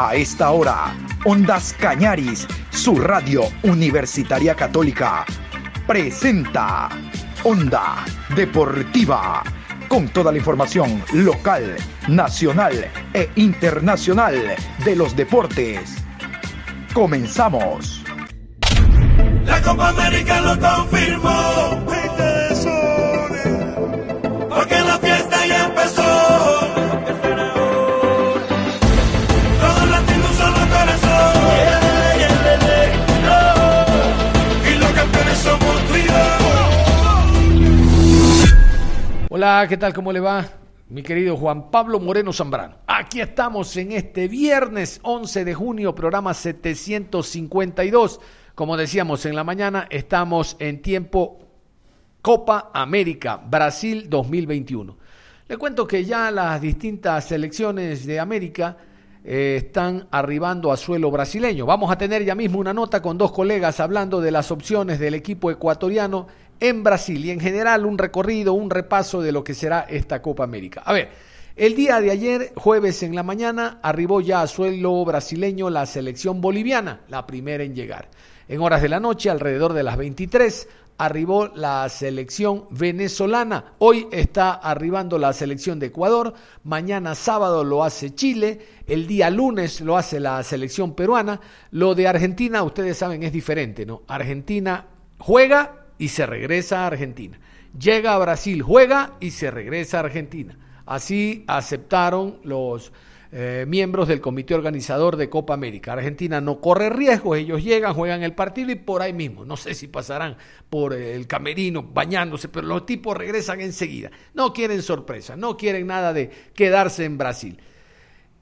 A esta hora, Ondas Cañaris, su radio universitaria católica, presenta Onda Deportiva, con toda la información local, nacional e internacional de los deportes. Comenzamos. La Copa América lo confirmó. Hola, ¿qué tal? ¿Cómo le va? Mi querido Juan Pablo Moreno Zambrano. Aquí estamos en este viernes 11 de junio, programa 752. Como decíamos en la mañana, estamos en tiempo Copa América Brasil 2021. Le cuento que ya las distintas selecciones de América eh, están arribando a suelo brasileño. Vamos a tener ya mismo una nota con dos colegas hablando de las opciones del equipo ecuatoriano en Brasil y en general un recorrido, un repaso de lo que será esta Copa América. A ver, el día de ayer, jueves en la mañana, arribó ya a suelo brasileño la selección boliviana, la primera en llegar. En horas de la noche, alrededor de las 23, arribó la selección venezolana. Hoy está arribando la selección de Ecuador. Mañana sábado lo hace Chile. El día lunes lo hace la selección peruana. Lo de Argentina, ustedes saben, es diferente, ¿no? Argentina juega y se regresa a Argentina. Llega a Brasil, juega y se regresa a Argentina. Así aceptaron los eh, miembros del comité organizador de Copa América. Argentina no corre riesgo, ellos llegan, juegan el partido y por ahí mismo. No sé si pasarán por el camerino bañándose, pero los tipos regresan enseguida. No quieren sorpresa, no quieren nada de quedarse en Brasil.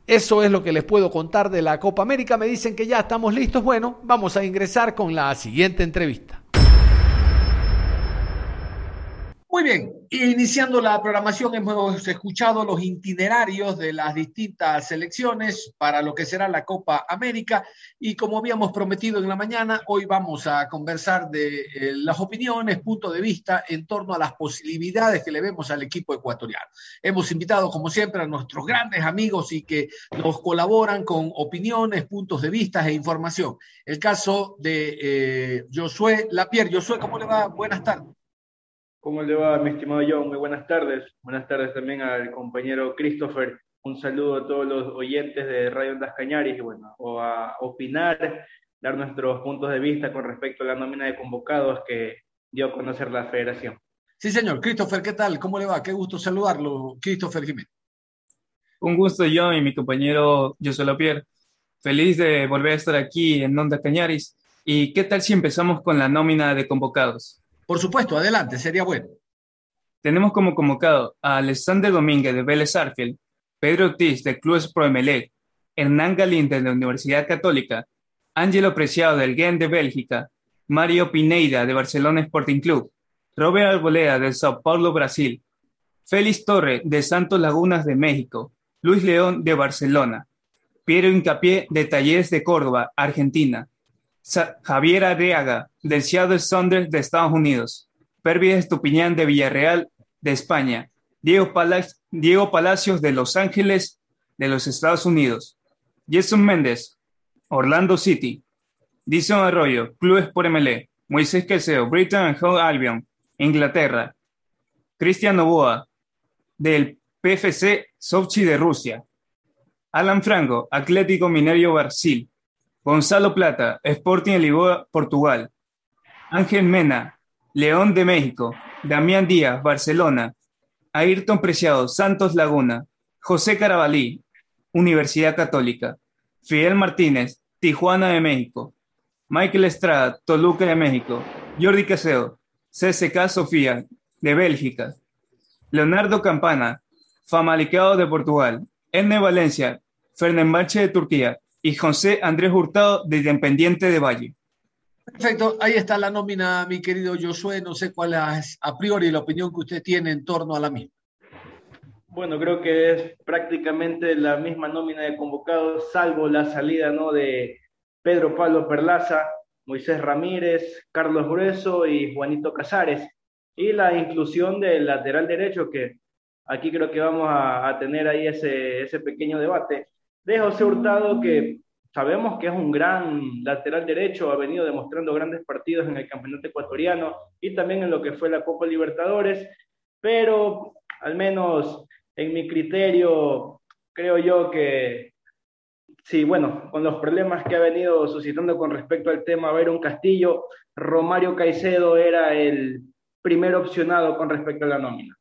Eso es lo que les puedo contar de la Copa América. Me dicen que ya estamos listos. Bueno, vamos a ingresar con la siguiente entrevista. Muy bien, iniciando la programación hemos escuchado los itinerarios de las distintas selecciones para lo que será la Copa América y como habíamos prometido en la mañana, hoy vamos a conversar de eh, las opiniones, punto de vista en torno a las posibilidades que le vemos al equipo ecuatoriano. Hemos invitado como siempre a nuestros grandes amigos y que nos colaboran con opiniones, puntos de vista e información. El caso de eh, Josué Lapierre. Josué, ¿cómo le va? Buenas tardes. ¿Cómo le va, mi estimado John? Muy buenas tardes. Buenas tardes también al compañero Christopher. Un saludo a todos los oyentes de Radio Ondas Cañaris y bueno, o a opinar, dar nuestros puntos de vista con respecto a la nómina de convocados que dio a conocer la federación. Sí, señor. Christopher, ¿qué tal? ¿Cómo le va? Qué gusto saludarlo, Christopher Jiménez. Un gusto, John y mi compañero José Lapierre. Feliz de volver a estar aquí en Onda Cañaris. ¿Y qué tal si empezamos con la nómina de convocados? Por supuesto, adelante, sería bueno. Tenemos como convocado a Alexander Domínguez de Vélez Arfield, Pedro Ortiz de Clubes Pro Emelec, Hernán Galín de la Universidad Católica, Ángelo Preciado del Gen de Bélgica, Mario Pineida de Barcelona Sporting Club, Robert Arboleda de Sao Paulo, Brasil, Félix Torre de Santos Lagunas de México, Luis León de Barcelona, Piero Incapié de Talleres de Córdoba, Argentina, Javier Arriaga, del Seattle Sounders de Estados Unidos, Pervis Estupiñán de Villarreal, de España, Diego, Diego Palacios de Los Ángeles, de los Estados Unidos, Jason Méndez, Orlando City, Dison Arroyo, Clubes por MLE, Moisés Queseo, Britain and Home Albion, Inglaterra, Cristian Novoa, del PFC Sochi de Rusia, Alan Franco, Atlético Minerio Brasil, Gonzalo Plata, Sporting de Lisboa, Portugal. Ángel Mena, León de México. Damián Díaz, Barcelona. Ayrton Preciado, Santos Laguna. José Carabalí, Universidad Católica. Fidel Martínez, Tijuana de México. Michael Estrada, Toluca de México. Jordi Caseo, CSK Sofía, de Bélgica. Leonardo Campana, Famalicao de Portugal. Enne Valencia, Fenerbahce de Turquía y José Andrés Hurtado de Independiente de Valle. Perfecto, ahí está la nómina, mi querido Josué. No sé cuál es a priori la opinión que usted tiene en torno a la misma. Bueno, creo que es prácticamente la misma nómina de convocados, salvo la salida ¿no? de Pedro Pablo Perlaza, Moisés Ramírez, Carlos Grueso y Juanito Casares. Y la inclusión del lateral derecho, que aquí creo que vamos a, a tener ahí ese, ese pequeño debate de José Hurtado, que sabemos que es un gran lateral derecho, ha venido demostrando grandes partidos en el campeonato ecuatoriano y también en lo que fue la Copa Libertadores, pero al menos en mi criterio, creo yo que sí, bueno, con los problemas que ha venido suscitando con respecto al tema un Castillo, Romario Caicedo era el primer opcionado con respecto a la nómina.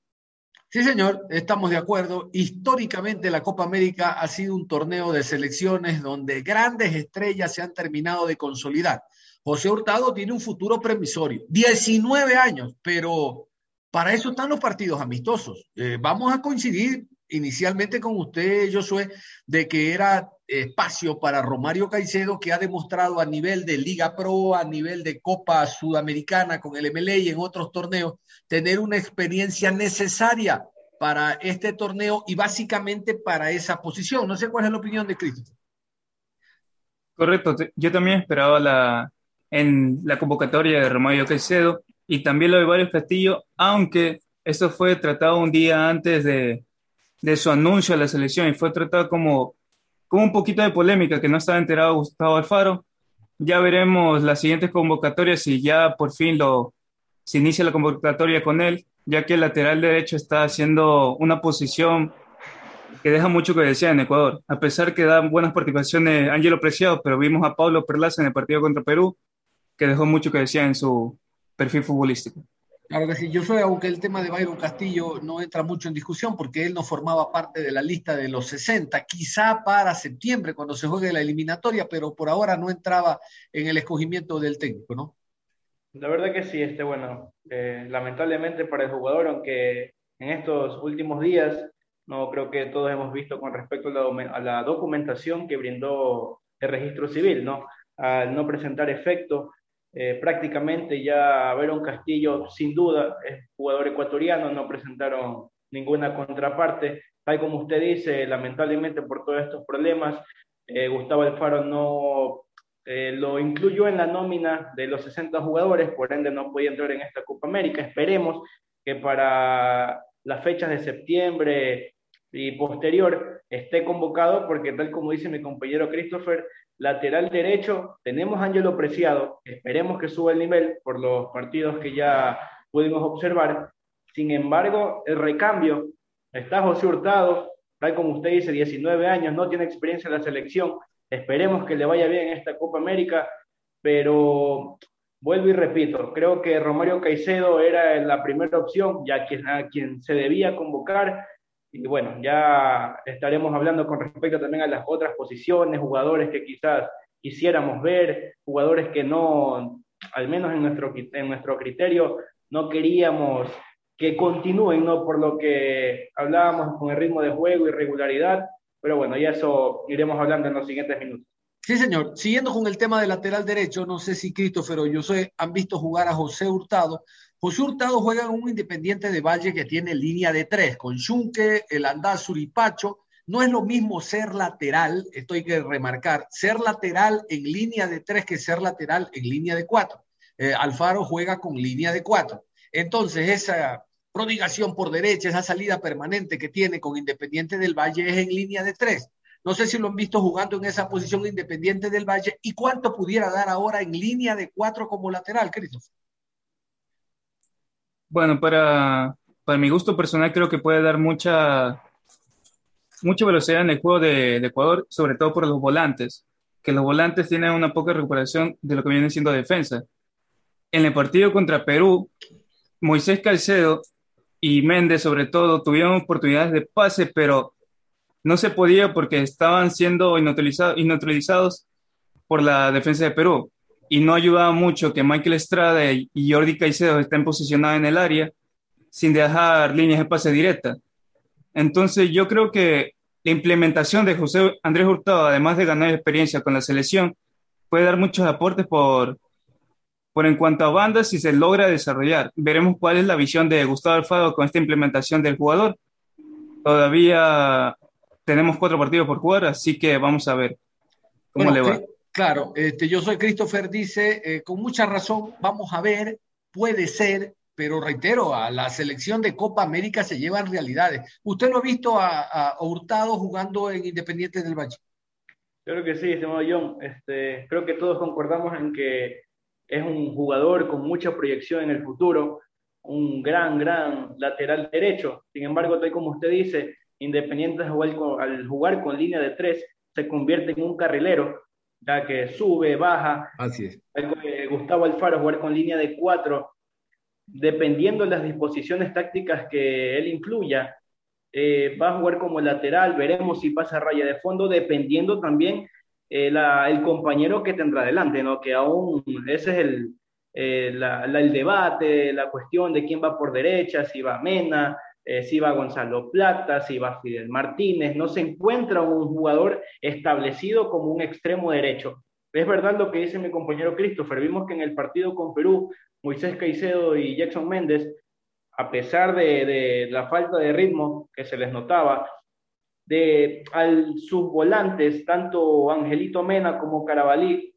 Sí, señor, estamos de acuerdo. Históricamente la Copa América ha sido un torneo de selecciones donde grandes estrellas se han terminado de consolidar. José Hurtado tiene un futuro premisorio, 19 años, pero para eso están los partidos amistosos. Eh, vamos a coincidir inicialmente con usted, Josué, de que era espacio para Romario Caicedo, que ha demostrado a nivel de Liga Pro, a nivel de Copa Sudamericana con el MLE y en otros torneos, tener una experiencia necesaria para este torneo y básicamente para esa posición. No sé cuál es la opinión de Cristo. Correcto, yo también esperaba la, en la convocatoria de Romario Caicedo y también lo de Varios Castillo, aunque esto fue tratado un día antes de, de su anuncio a la selección y fue tratado como, un poquito de polémica que no estaba enterado Gustavo Alfaro. Ya veremos las siguientes convocatorias si ya por fin lo, se inicia la convocatoria con él, ya que el lateral derecho está haciendo una posición que deja mucho que decir en Ecuador. A pesar que da buenas participaciones Ángelo Preciado, pero vimos a Pablo Perlaza en el partido contra Perú, que dejó mucho que decir en su perfil futbolístico. Claro que sí, yo soy, aunque el tema de Byron Castillo no entra mucho en discusión porque él no formaba parte de la lista de los 60, quizá para septiembre cuando se juegue la eliminatoria, pero por ahora no entraba en el escogimiento del técnico, ¿no? La verdad que sí, este, bueno, eh, lamentablemente para el jugador, aunque en estos últimos días, no creo que todos hemos visto con respecto a la, a la documentación que brindó el registro civil, ¿no? Al no presentar efecto, eh, prácticamente ya Verón Castillo, sin duda, es jugador ecuatoriano, no presentaron ninguna contraparte. Tal como usted dice, lamentablemente por todos estos problemas, eh, Gustavo Alfaro no eh, lo incluyó en la nómina de los 60 jugadores, por ende no podía entrar en esta Copa América. Esperemos que para las fechas de septiembre y posterior esté convocado, porque tal como dice mi compañero Christopher, lateral derecho, tenemos a Ángelo Preciado, esperemos que suba el nivel por los partidos que ya pudimos observar. Sin embargo, el recambio, está José Hurtado, tal como usted dice, 19 años, no tiene experiencia en la selección, esperemos que le vaya bien en esta Copa América, pero vuelvo y repito, creo que Romario Caicedo era la primera opción, ya que a quien se debía convocar, y bueno, ya estaremos hablando con respecto también a las otras posiciones, jugadores que quizás quisiéramos ver, jugadores que no, al menos en nuestro, en nuestro criterio, no queríamos que continúen, ¿no? Por lo que hablábamos con el ritmo de juego y regularidad, pero bueno, ya eso iremos hablando en los siguientes minutos. Sí, señor. Siguiendo con el tema del lateral derecho, no sé si Christopher o yo sé, han visto jugar a José Hurtado. José Hurtado juega en un Independiente de Valle que tiene línea de tres, con Junque, el Andazur y Pacho. No es lo mismo ser lateral, esto hay que remarcar, ser lateral en línea de tres que ser lateral en línea de cuatro. Eh, Alfaro juega con línea de cuatro. Entonces, esa prodigación por derecha, esa salida permanente que tiene con Independiente del Valle es en línea de tres. No sé si lo han visto jugando en esa posición Independiente del Valle y cuánto pudiera dar ahora en línea de cuatro como lateral, Christopher. Bueno, para, para mi gusto personal creo que puede dar mucha, mucha velocidad en el juego de, Ecuador, sobre todo por los volantes, que los volantes tienen una poca recuperación de lo que viene siendo defensa. En el partido contra Perú, Moisés Calcedo y Méndez sobre todo tuvieron oportunidades de pase, pero no se podía porque estaban siendo inutilizados por la defensa de Perú y no ayudaba mucho que Michael Estrada y Jordi Caicedo estén posicionados en el área sin dejar líneas de pase directa. Entonces yo creo que la implementación de José Andrés Hurtado, además de ganar experiencia con la selección, puede dar muchos aportes por, por en cuanto a bandas si se logra desarrollar. Veremos cuál es la visión de Gustavo Alfaro con esta implementación del jugador. Todavía tenemos cuatro partidos por jugar, así que vamos a ver cómo le va. Claro, este, yo soy Christopher, dice, eh, con mucha razón, vamos a ver, puede ser, pero reitero, a la selección de Copa América se llevan realidades. ¿Usted lo ha visto a, Hurtado jugando en Independiente del Valle? Creo que sí, estimado John. Este, creo que todos concordamos en que es un jugador con mucha proyección en el futuro, un gran, gran lateral derecho. Sin embargo, tal como usted dice, Independiente al jugar con, al jugar con línea de tres, se convierte en un carrilero, ya que sube, baja. Así es. Gustavo Alfaro jugar con línea de cuatro, dependiendo de las disposiciones tácticas que él incluya, eh, va a jugar como lateral, veremos si pasa raya de fondo, dependiendo también eh, el compañero que tendrá delante, ¿no? Que aún ese es el, eh, el debate, la cuestión de quién va por derecha, si va Mena, si va Gonzalo Plata, si va Fidel Martínez, no se encuentra un jugador establecido como un extremo derecho. Es verdad lo que dice mi compañero Christopher, vimos que en el partido con Perú, Moisés Caicedo y Jackson Méndez a pesar de, la falta de ritmo que se les notaba, de al, sus volantes, tanto Angelito Mena como Carabalí,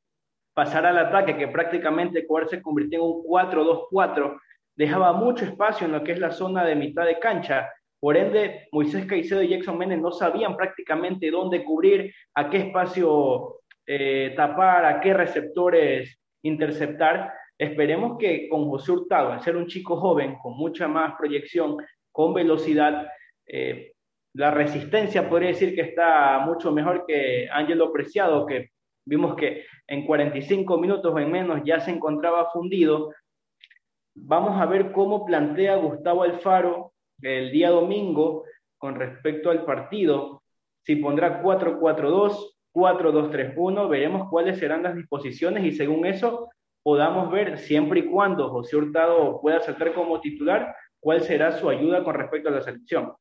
pasar al ataque, que prácticamente Ecuador se convirtió en un 4-2-4, dejaba mucho espacio en lo que es la zona de mitad de cancha. Por ende, Moisés Caicedo y Jackson Méndez no sabían prácticamente dónde cubrir, a qué espacio eh, tapar, a qué receptores interceptar. Esperemos que con José Hurtado, al ser un chico joven con mucha más proyección, con velocidad, eh, la resistencia podría decir que está mucho mejor que Ángelo Preciado, que vimos que en 45 minutos o en menos ya se encontraba fundido. Vamos a ver cómo plantea Gustavo Alfaro el día domingo con respecto al partido. Si pondrá 4-4-2, 4-2-3-1, veremos cuáles serán las disposiciones y según eso podamos ver, siempre y cuando José Hurtado pueda saltar como titular, cuál será su ayuda con respecto a la selección.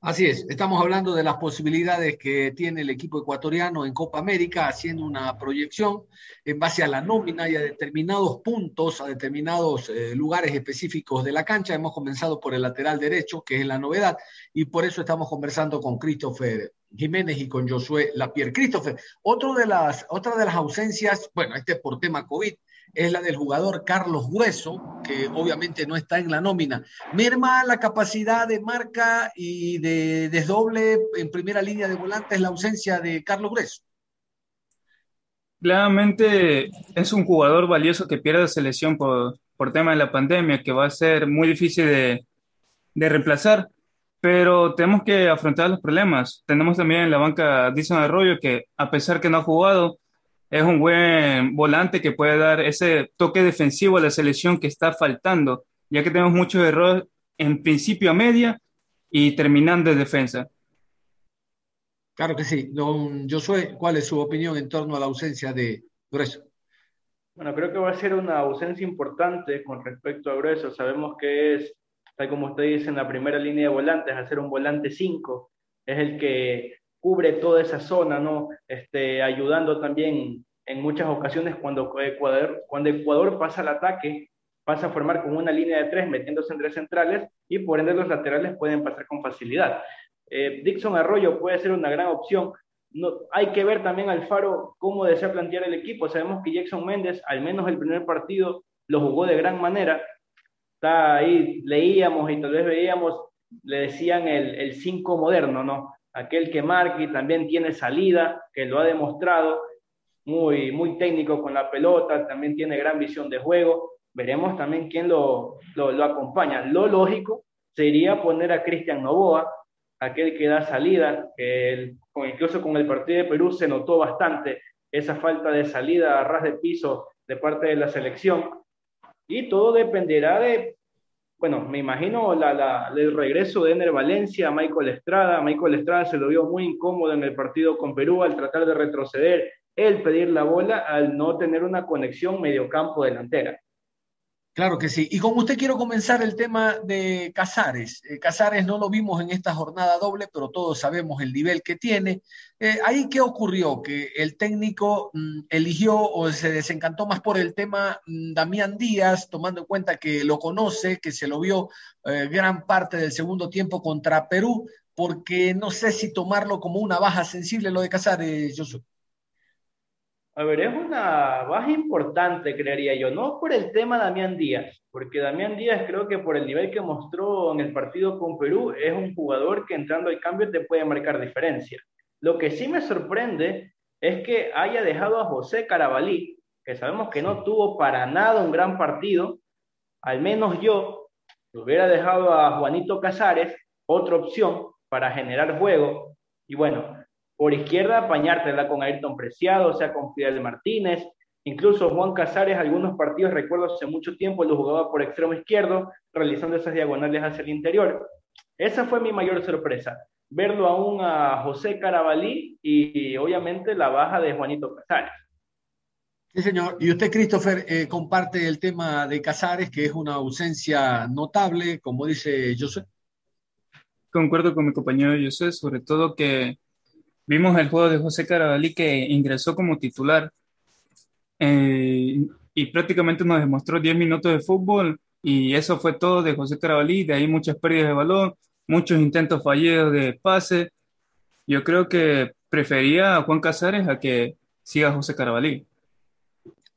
Así es, estamos hablando de las posibilidades que tiene el equipo ecuatoriano en Copa América, haciendo una proyección en base a la nómina y a determinados puntos, a determinados eh, lugares específicos de la cancha. Hemos comenzado por el lateral derecho, que es la novedad, y por eso estamos conversando con Christopher Jiménez y con Josué Lapierre. Christopher, otro de las, otra de las ausencias, bueno, este es por tema COVID, es la del jugador Carlos Grueso, que obviamente no está en la nómina. Merma la capacidad de marca y de desdoble en primera línea de volantes la ausencia de Carlos Grueso. Claramente es un jugador valioso que pierde selección por, por tema de la pandemia, que va a ser muy difícil de, de reemplazar, pero tenemos que afrontar los problemas. Tenemos también en la banca Dison Arroyo, que a pesar que no ha jugado, es un buen volante que puede dar ese toque defensivo a la selección que está faltando, ya que tenemos muchos errores en principio a media y terminando de defensa. Claro que sí. Don Josué, ¿cuál es su opinión en torno a la ausencia de Grueso? Bueno, creo que va a ser una ausencia importante con respecto a Grueso. Sabemos que es, tal como usted dice, en la primera línea de volantes, hacer un volante 5, es el que cubre toda esa zona, ¿no? Este, ayudando también en muchas ocasiones cuando Ecuador, cuando Ecuador pasa al ataque, pasa a formar como una línea de tres, metiéndose entre centrales, y por ende los laterales pueden pasar con facilidad. Eh, Dixon Arroyo puede ser una gran opción. No, hay que ver también al Faro cómo desea plantear el equipo. Sabemos que Jackson Méndez, al menos el primer partido, lo jugó de gran manera. Está ahí, leíamos y tal vez veíamos, le decían el 5 moderno, ¿no? Aquel que marca y también tiene salida, que lo ha demostrado, muy, muy técnico con la pelota, también tiene gran visión de juego. Veremos también quién lo, lo, acompaña. Lo lógico sería poner a Cristian Novoa, aquel que da salida, que incluso con el partido de Perú se notó bastante esa falta de salida a ras de piso de parte de la selección. Y todo dependerá de bueno, me imagino la, el regreso de Ener Valencia, Michael Estrada. Michael Estrada se lo vio muy incómodo en el partido con Perú al tratar de retroceder, el pedir la bola al no tener una conexión mediocampo-delantera. Claro que sí. Y con usted quiero comenzar el tema de Casares. Eh, Casares no lo vimos en esta jornada doble, pero todos sabemos el nivel que tiene. Eh, ¿Ahí qué ocurrió? Que el técnico mm, eligió o se desencantó más por el tema mm, Damián Díaz, tomando en cuenta que lo conoce, que se lo vio eh, gran parte del segundo tiempo contra Perú, porque no sé si tomarlo como una baja sensible lo de Casares, Josué. A ver, es una baja importante, creería yo, no por el tema Damián Díaz, porque Damián Díaz creo que por el nivel que mostró en el partido con Perú, es un jugador que entrando al cambio te puede marcar diferencia. Lo que sí me sorprende es que haya dejado a José Carabalí, que sabemos que no tuvo para nada un gran partido, al menos yo hubiera dejado a Juanito Casares, otra opción para generar juego, y bueno, por izquierda apañártela con Ayrton Preciado, o sea, con Fidel Martínez, incluso Juan Casares, algunos partidos, recuerdo hace mucho tiempo, lo jugaba por extremo izquierdo, realizando esas diagonales hacia el interior. Esa fue mi mayor sorpresa, verlo aún a José Carabalí y, obviamente la baja de Juanito Casares. Sí, señor. Y usted, Christopher, eh, comparte el tema de Casares, que es una ausencia notable, como dice José. Concuerdo con mi compañero José, sobre todo que vimos el juego de José Carabalí que ingresó como titular eh, y prácticamente nos demostró 10 minutos de fútbol y eso fue todo de José Carabalí, de ahí muchas pérdidas de balón, muchos intentos fallidos de pase. Yo creo que prefería a Juan Casares a que siga José Carabalí.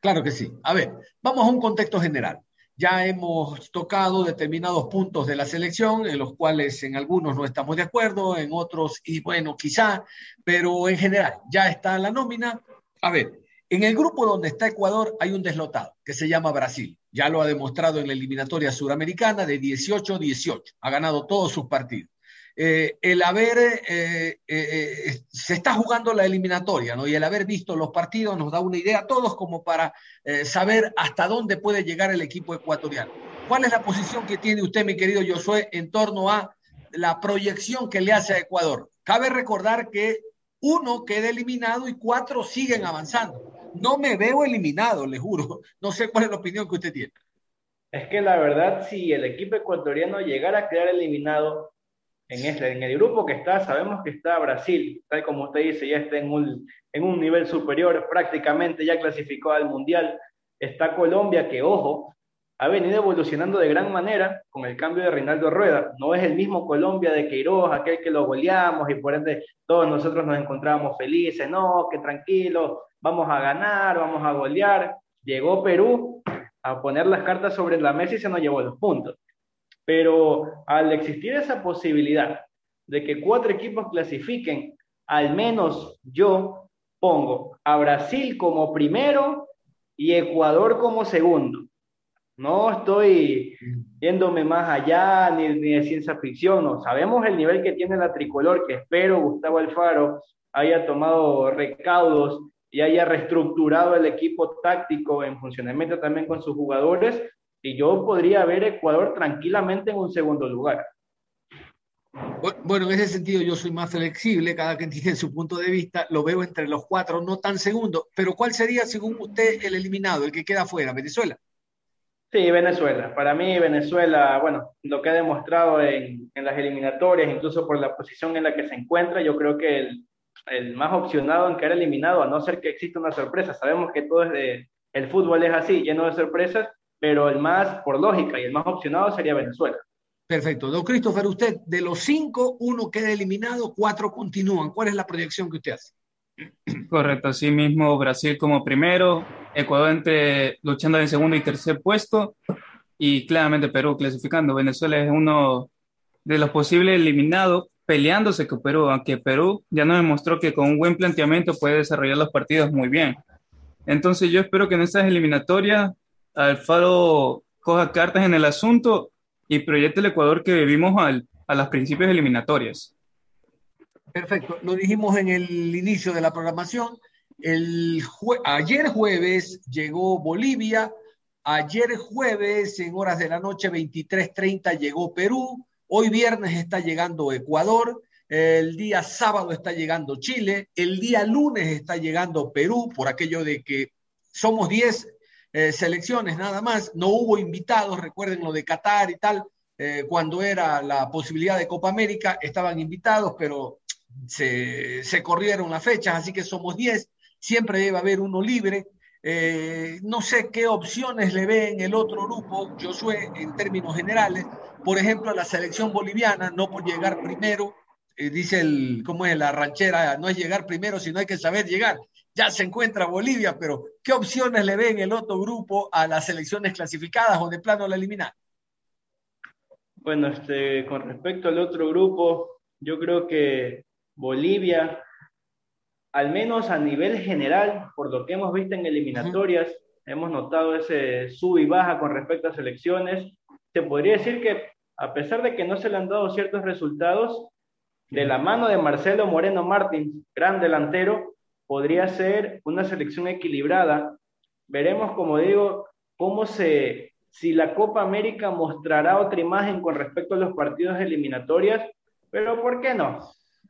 Claro que sí. A ver, vamos a un contexto general. Ya hemos tocado determinados puntos de la selección, en los cuales en algunos no estamos de acuerdo, en otros, y bueno, quizá, pero en general, ya está la nómina. A ver, en el grupo donde está Ecuador hay un deslotado que se llama Brasil. Ya lo ha demostrado en la eliminatoria suramericana de 18-18. Ha ganado todos sus partidos. Eh, el haber, eh, eh, se está jugando la eliminatoria, ¿no? Y el haber visto los partidos nos da una idea a todos como para saber hasta dónde puede llegar el equipo ecuatoriano. ¿Cuál es la posición que tiene usted, mi querido Josué, en torno a la proyección que le hace a Ecuador? Cabe recordar que uno queda eliminado y cuatro siguen avanzando no me veo eliminado, le juro. No sé cuál es la opinión que usted tiene. Es que la verdad, si el equipo ecuatoriano llegara a quedar eliminado en, este, en el grupo que está, sabemos que está Brasil, tal como usted dice, ya está en un, en un nivel superior, prácticamente ya clasificó al Mundial. Está Colombia, que ojo, ha venido evolucionando de gran manera con el cambio de Reinaldo Rueda. No es el mismo Colombia de Queiroz, aquel que lo goleamos y por ende todos nosotros nos encontrábamos felices, no, que tranquilo, vamos a ganar, vamos a golear. Llegó Perú a poner las cartas sobre la mesa y se nos llevó los puntos. Pero al existir esa posibilidad de que cuatro equipos clasifiquen, al menos yo pongo a Brasil como primero y Ecuador como segundo. No estoy yéndome más allá ni, ni, de ciencia ficción, no. Sabemos el nivel que tiene la tricolor, que espero Gustavo Alfaro haya tomado recaudos y haya reestructurado el equipo táctico en funcionamiento también con sus jugadores, y yo podría ver Ecuador tranquilamente en un segundo lugar. Bueno, en ese sentido yo soy más flexible, cada quien tiene su punto de vista, lo veo entre los cuatro, no tan segundo, pero ¿cuál sería según usted el eliminado, el que queda fuera, Venezuela? Sí, Venezuela. Para mí Venezuela, bueno, lo que ha demostrado en, en las eliminatorias, incluso por la posición en la que se encuentra, yo creo que el, el más opcionado en quedar eliminado, a no ser que exista una sorpresa. Sabemos que todo es de, el fútbol es así, lleno de sorpresas, pero el más, por lógica, y el más opcionado sería Venezuela. Perfecto. Don Christopher, usted, de los cinco, uno queda eliminado, cuatro continúan. ¿Cuál es la proyección que usted hace? Correcto, así mismo Brasil como primero, Ecuador entre luchando en segundo y tercer puesto y claramente Perú clasificando. Venezuela es uno de los posibles eliminados peleándose con Perú, aunque Perú ya nos demostró que con un buen planteamiento puede desarrollar los partidos muy bien. Entonces yo espero que en estas eliminatorias Alfaro coja cartas en el asunto y proyecte el Ecuador que vivimos al, a las principios eliminatorias. Perfecto, lo dijimos en el inicio de la programación. El ayer jueves llegó Bolivia, ayer jueves en horas de la noche 23:30 llegó Perú, Hoy viernes está llegando Ecuador, el día sábado está llegando Chile, el día lunes está llegando Perú, por aquello de que somos 10 eh, selecciones nada más, no hubo invitados, recuerden lo de Qatar y tal, eh, cuando era la posibilidad de Copa América, estaban invitados, pero se, corrieron las fechas, así que somos 10, siempre debe haber uno libre. Eh, no sé qué opciones le ve en el otro grupo, Josué, en términos generales, por ejemplo, la selección boliviana, no por llegar primero, eh, dice el, ¿cómo es la ranchera? No es llegar primero, sino hay que saber llegar. Ya se encuentra Bolivia, pero ¿qué opciones le ven el otro grupo a las selecciones clasificadas o de plano la eliminar? Bueno, este, con respecto al otro grupo, yo creo que Bolivia al menos a nivel general, por lo que hemos visto en eliminatorias, hemos notado ese sub y baja con respecto a selecciones. Se podría decir que a pesar de que no se le han dado ciertos resultados, de la mano de Marcelo Moreno Martins, gran delantero, podría ser una selección equilibrada. Veremos, como digo, cómo se, si la Copa América mostrará otra imagen con respecto a los partidos eliminatorias, pero ¿por qué no?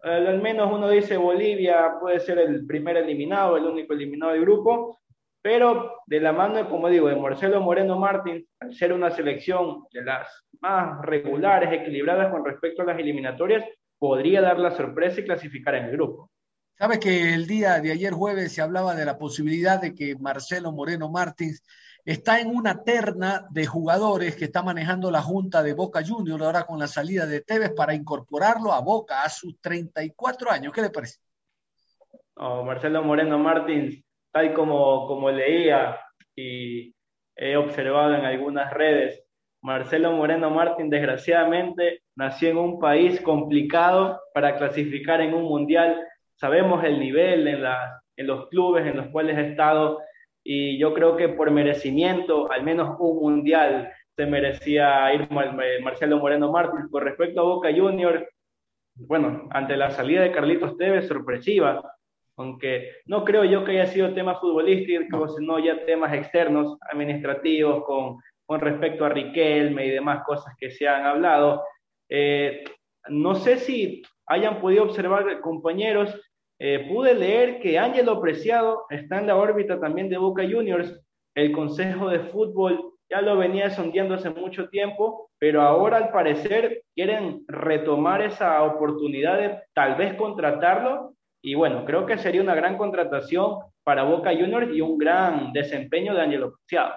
al menos uno dice Bolivia puede ser el primer eliminado, el único eliminado del grupo, pero de la mano, como digo, de Marcelo Moreno Martins, al ser una selección de las más regulares, equilibradas con respecto a las eliminatorias, podría dar la sorpresa y clasificar en el grupo. Sabes que el día de ayer jueves se hablaba de la posibilidad de que Marcelo Moreno Martins está en una terna de jugadores que está manejando la Junta de Boca Juniors ahora con la salida de Tevez para incorporarlo a Boca a sus 34 años. ¿Qué le parece? Marcelo Moreno Martins, tal como, como leía y he observado en algunas redes, Marcelo Moreno Martins desgraciadamente nació en un país complicado para clasificar en un mundial. Sabemos el nivel en, la, en los clubes en los cuales ha estado y yo creo que por merecimiento, al menos un mundial, se merecía ir Marcelo Moreno Martins. Con respecto a Boca Juniors, bueno, ante la salida de Carlitos Tevez, sorpresiva, aunque no creo yo que haya sido tema futbolístico, sino ya temas externos, administrativos, con, con respecto a Riquelme y demás cosas que se han hablado. Eh, no sé si hayan podido observar, compañeros, eh, pude leer que Ángelo Preciado está en la órbita también de Boca Juniors. El Consejo de Fútbol ya lo venía sondeando hace mucho tiempo, pero ahora al parecer quieren retomar esa oportunidad de tal vez contratarlo. Y bueno, creo que sería una gran contratación para Boca Juniors y un gran desempeño de Ángelo Preciado.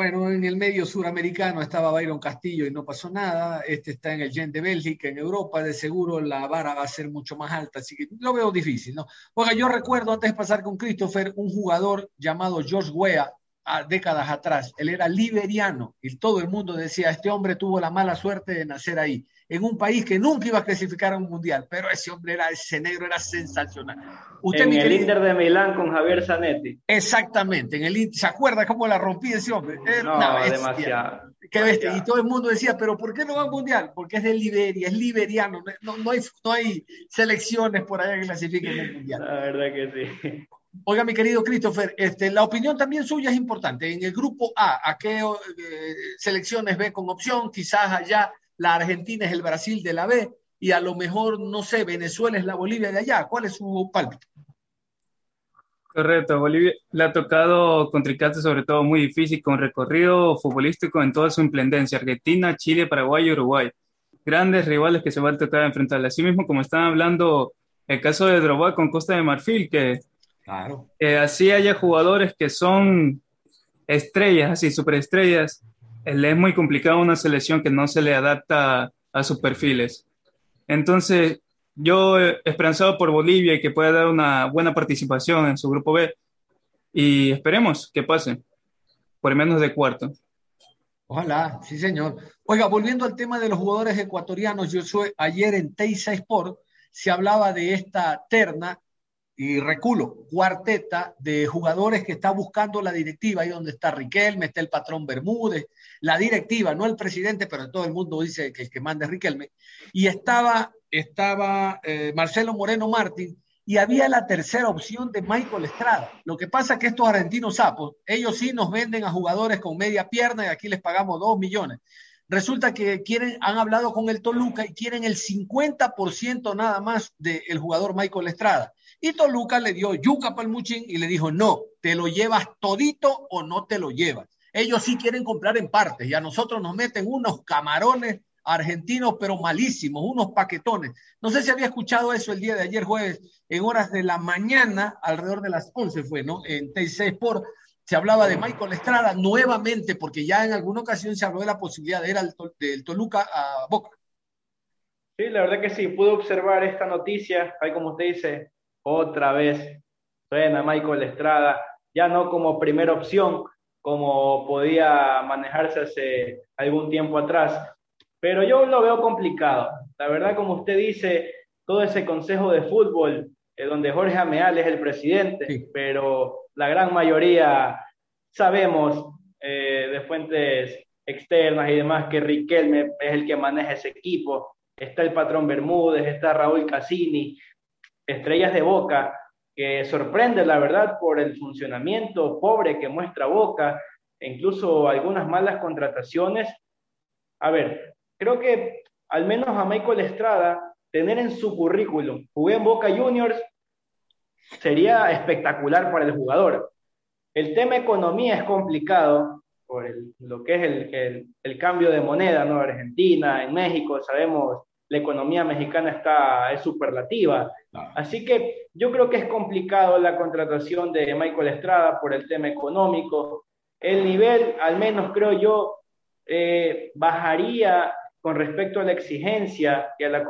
Bueno, en el medio suramericano estaba Byron Castillo y no pasó nada. Este está en el Gen de Bélgica, en Europa. De seguro la vara va a ser mucho más alta, así que lo veo difícil, ¿no? Oiga, yo recuerdo antes de pasar con Christopher, un jugador llamado George Weah, a décadas atrás. Él era liberiano y todo el mundo decía, este hombre tuvo la mala suerte de nacer ahí en un país que nunca iba a clasificar a un mundial, pero ese hombre era, ese negro era sensacional. Usted, en el Inter de Milán con Javier Zanetti. Exactamente, en el ¿se acuerda cómo la rompí ese hombre? no, demasiado. Qué bestia. Y todo el mundo decía, pero ¿por qué no va al mundial? Porque es de Liberia, es liberiano, no, no, hay, no hay selecciones por allá que clasifiquen el mundial. La verdad que sí. Oiga, mi querido Christopher, este, la opinión también suya es importante. En el grupo A, ¿a qué eh, selecciones ve con opción? Quizás allá la Argentina es el Brasil de la B y a lo mejor, no sé, Venezuela es la Bolivia de allá. ¿Cuál es su pálpito? Correcto, Bolivia le ha tocado contrincante sobre todo muy difícil con recorrido futbolístico en toda su implendencia. Argentina, Chile, Paraguay y Uruguay. Grandes rivales que se van a tratar de enfrentar. Así mismo como están hablando el caso de Drogba con Costa de Marfil, que claro. así haya jugadores que son estrellas, así superestrellas, es muy complicado una selección que no se le adapta a sus perfiles. Entonces, yo esperanzado por Bolivia y que pueda dar una buena participación en su grupo B y esperemos que pase por menos de cuarto. Ojalá, sí señor. Oiga, volviendo al tema de los jugadores ecuatorianos, yo soy ayer en Teisa Sport se hablaba de esta terna y reculo, cuarteta de jugadores que está buscando la directiva, ahí donde está Riquelme, está el patrón Bermúdez, la directiva, no el presidente, pero todo el mundo dice que el que manda es Riquelme, y estaba, estaba eh, Marcelo Moreno Martín, y había la tercera opción de Michael Estrada. Lo que pasa es que estos argentinos sapos, ellos sí nos venden a jugadores con media pierna y aquí les pagamos dos millones. Resulta que quieren, han hablado con el Toluca y quieren el 50% nada más del jugador Michael Estrada. Y Toluca le dio yuca para el muchín y le dijo, no, te lo llevas todito o no te lo llevas. Ellos sí quieren comprar en partes y a nosotros nos meten unos camarones argentinos, pero malísimos, unos paquetones. No sé si había escuchado eso el día de ayer jueves, en horas de la mañana, alrededor de las 11 fue, ¿no? En TC Sport se hablaba de Michael Estrada nuevamente, porque ya en alguna ocasión se habló de la posibilidad de ir al del Toluca a Boca. Sí, la verdad que sí, pude observar esta noticia, ahí como usted dice, otra vez suena Michael Estrada, ya no como primera opción, como podía manejarse hace algún tiempo atrás. Pero yo lo veo complicado. La verdad, como usted dice, todo ese consejo de fútbol eh, donde Jorge Ameal es el presidente, pero la gran mayoría sabemos eh, de fuentes externas y demás que Riquelme es el que maneja ese equipo. Está el patrón Bermúdez, está Raúl Cassini, estrellas de Boca, que sorprende la verdad por el funcionamiento pobre que muestra Boca, e incluso algunas malas contrataciones. A ver, creo que al menos a Michael Estrada, tener en su currículum, jugué en Boca Juniors, sería espectacular para el jugador. El tema economía es complicado por lo que es el, el, cambio de moneda, ¿no? Argentina, en México, sabemos, la economía mexicana está, es superlativa. Así que yo creo que es complicado la contratación de Michael Estrada por el tema económico. El nivel, al menos creo yo, eh, bajaría con respecto a la exigencia y a la,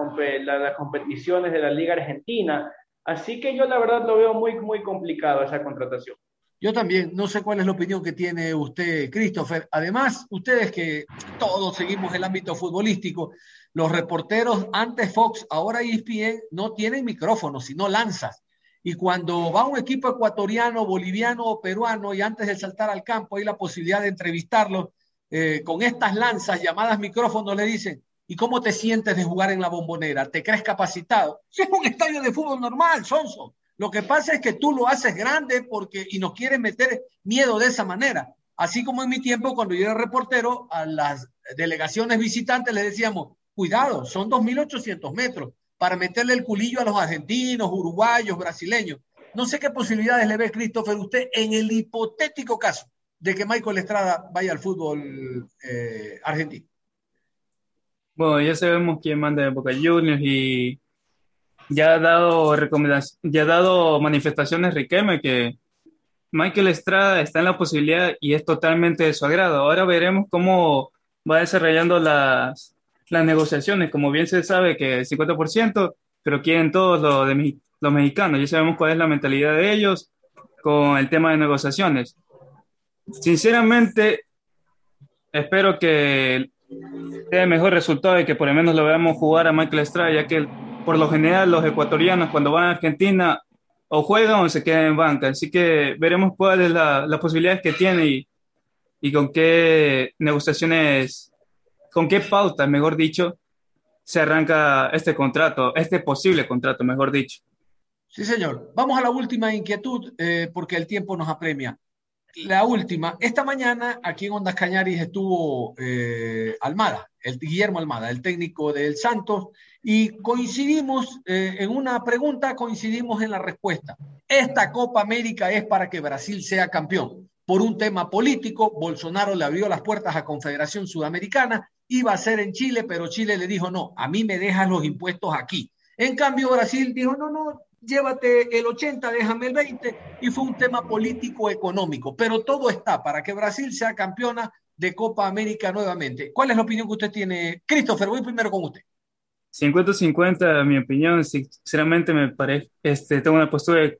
las competiciones de la Liga Argentina. Así que yo la verdad lo veo muy, muy complicado esa contratación. Yo también, no sé cuál es la opinión que tiene usted, Christopher. Además, ustedes que todos seguimos el ámbito futbolístico, los reporteros antes Fox, ahora ESPN, no tienen micrófonos, sino lanzas. Y cuando va un equipo ecuatoriano, boliviano o peruano y antes de saltar al campo hay la posibilidad de entrevistarlos eh, con estas lanzas llamadas micrófonos, le dicen, ¿y cómo te sientes de jugar en la bombonera? ¿Te crees capacitado? Si es un estadio de fútbol normal, Sonso. Lo que pasa es que tú lo haces grande porque y nos quieres meter miedo de esa manera. Así como en mi tiempo, cuando yo era reportero, a las delegaciones visitantes les decíamos, cuidado, son 2.800 metros para meterle el culillo a los argentinos, uruguayos, brasileños. No sé qué posibilidades le ve Christopher usted en el hipotético caso de que Michael Estrada vaya al fútbol eh, argentino? Bueno, ya sabemos quién manda en Boca Juniors y ya ha dado ya ha dado manifestaciones Riquelme que Michael Estrada está en la posibilidad y es totalmente de su agrado. Ahora veremos cómo va desarrollando las, las negociaciones. Como bien se sabe que el 50%, pero quieren todos los, de, los mexicanos. Ya sabemos cuál es la mentalidad de ellos con el tema de negociaciones. Sinceramente, espero que sea mejor resultado y que por lo menos lo veamos jugar a Michael Estrada, ya que por lo general los ecuatorianos cuando van a Argentina o juegan o se quedan en banca. Así que veremos cuáles son las posibilidades que tiene y, y con qué negociaciones, con qué pautas, mejor dicho, se arranca este contrato, este posible contrato, mejor dicho. Sí, señor. Vamos a la última inquietud, eh, porque el tiempo nos apremia la última, esta mañana aquí en Ondas Cañaris estuvo eh, Almada, el Guillermo Almada, el técnico del Santos, y coincidimos eh, en una pregunta, coincidimos en la respuesta. Esta Copa América es para que Brasil sea campeón. Por un tema político, Bolsonaro le abrió las puertas a Confederación Sudamericana, iba a ser en Chile, pero Chile le dijo, no, a mí me dejan los impuestos aquí. En cambio, Brasil dijo, no, no, llévate el 80, déjame el 20, y fue un tema político-económico. Pero todo está para que Brasil sea campeona de Copa América nuevamente. ¿Cuál es la opinión que usted tiene? Christopher, voy primero con usted. 50-50, mi opinión, sinceramente me parece, este, tengo una postura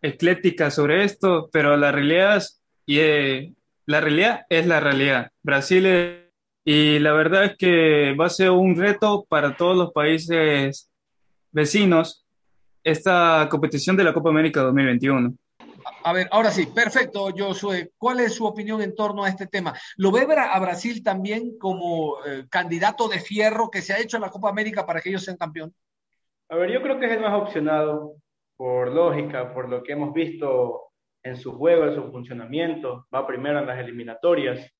ecléctica sobre esto, pero la realidad es, y, eh, la realidad es la realidad. Brasil y la verdad es que va a ser un reto para todos los países vecinos esta competición de la Copa América 2021. A ver, ahora sí, perfecto, Josué. ¿Cuál es su opinión en torno a este tema? ¿Lo ve a Brasil también como eh, candidato de fierro que se ha hecho en la Copa América para que ellos sean campeón? A ver, yo creo que es el más opcionado por lógica, por lo que hemos visto en su juego, en su funcionamiento. Va primero en las eliminatorias.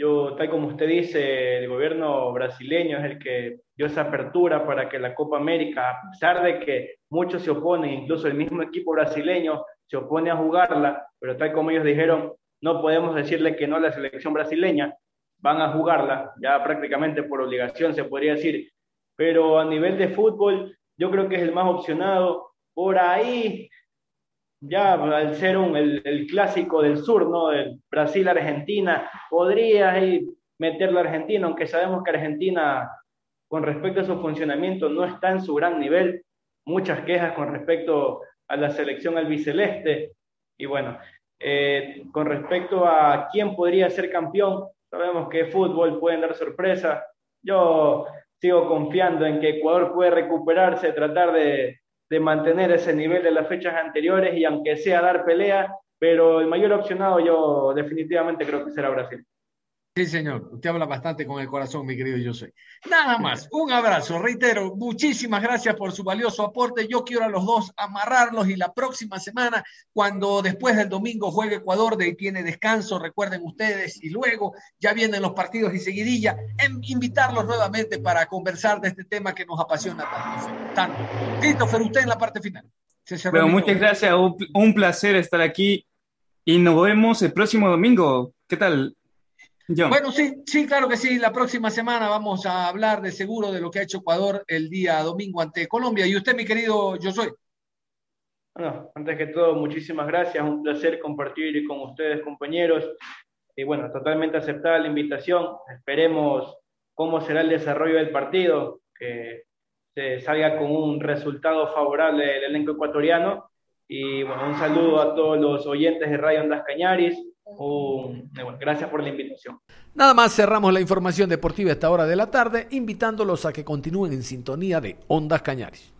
Yo, tal como usted dice, el gobierno brasileño es el que dio esa apertura para que la Copa América, a pesar de que muchos se oponen, incluso el mismo equipo brasileño se opone a jugarla, pero tal como ellos dijeron, no podemos decirle que no a la selección brasileña, van a jugarla, ya prácticamente por obligación se podría decir, pero a nivel de fútbol yo creo que es el más opcionado. Por ahí ya al ser un, el, clásico del sur, ¿no? Del Brasil-Argentina, podría ahí meter la Argentina, aunque sabemos que Argentina, con respecto a su funcionamiento, no está en su gran nivel. Muchas quejas con respecto a la selección albiceleste. Y bueno, eh, con respecto a quién podría ser campeón, sabemos que fútbol pueden dar sorpresa. Yo sigo confiando en que Ecuador puede recuperarse, tratar de, de mantener ese nivel de las fechas anteriores y aunque sea dar pelea, pero el mayor opcionado yo definitivamente creo que será Brasil. Sí, señor. Usted habla bastante con el corazón, mi querido yo soy. Nada más. Un abrazo. Reitero, muchísimas gracias por su valioso aporte. Yo quiero a los dos amarrarlos y la próxima semana, cuando después del domingo juegue Ecuador, de tiene descanso, recuerden ustedes, y luego ya vienen los partidos y seguidilla, invitarlos nuevamente para conversar de este tema que nos apasiona tanto. tanto. Christopher, usted en la parte final. Bueno, muchas gracias. Un placer estar aquí y nos vemos el próximo domingo. ¿Qué tal? Bueno, sí, sí, claro que sí. La próxima semana vamos a hablar de seguro de lo que ha hecho Ecuador el día domingo ante Colombia. Y usted, mi querido, yo soy. Bueno, antes que todo, muchísimas gracias. Un placer compartir con ustedes, compañeros. Y bueno, totalmente aceptada la invitación. Esperemos cómo será el desarrollo del partido, que se salga con un resultado favorable del elenco ecuatoriano. Y bueno, un saludo a todos los oyentes de Radio Ondas Cañaris gracias por la invitación. Nada más cerramos la información deportiva a esta hora de la tarde, invitándolos a que continúen en sintonía de Ondas Cañaris.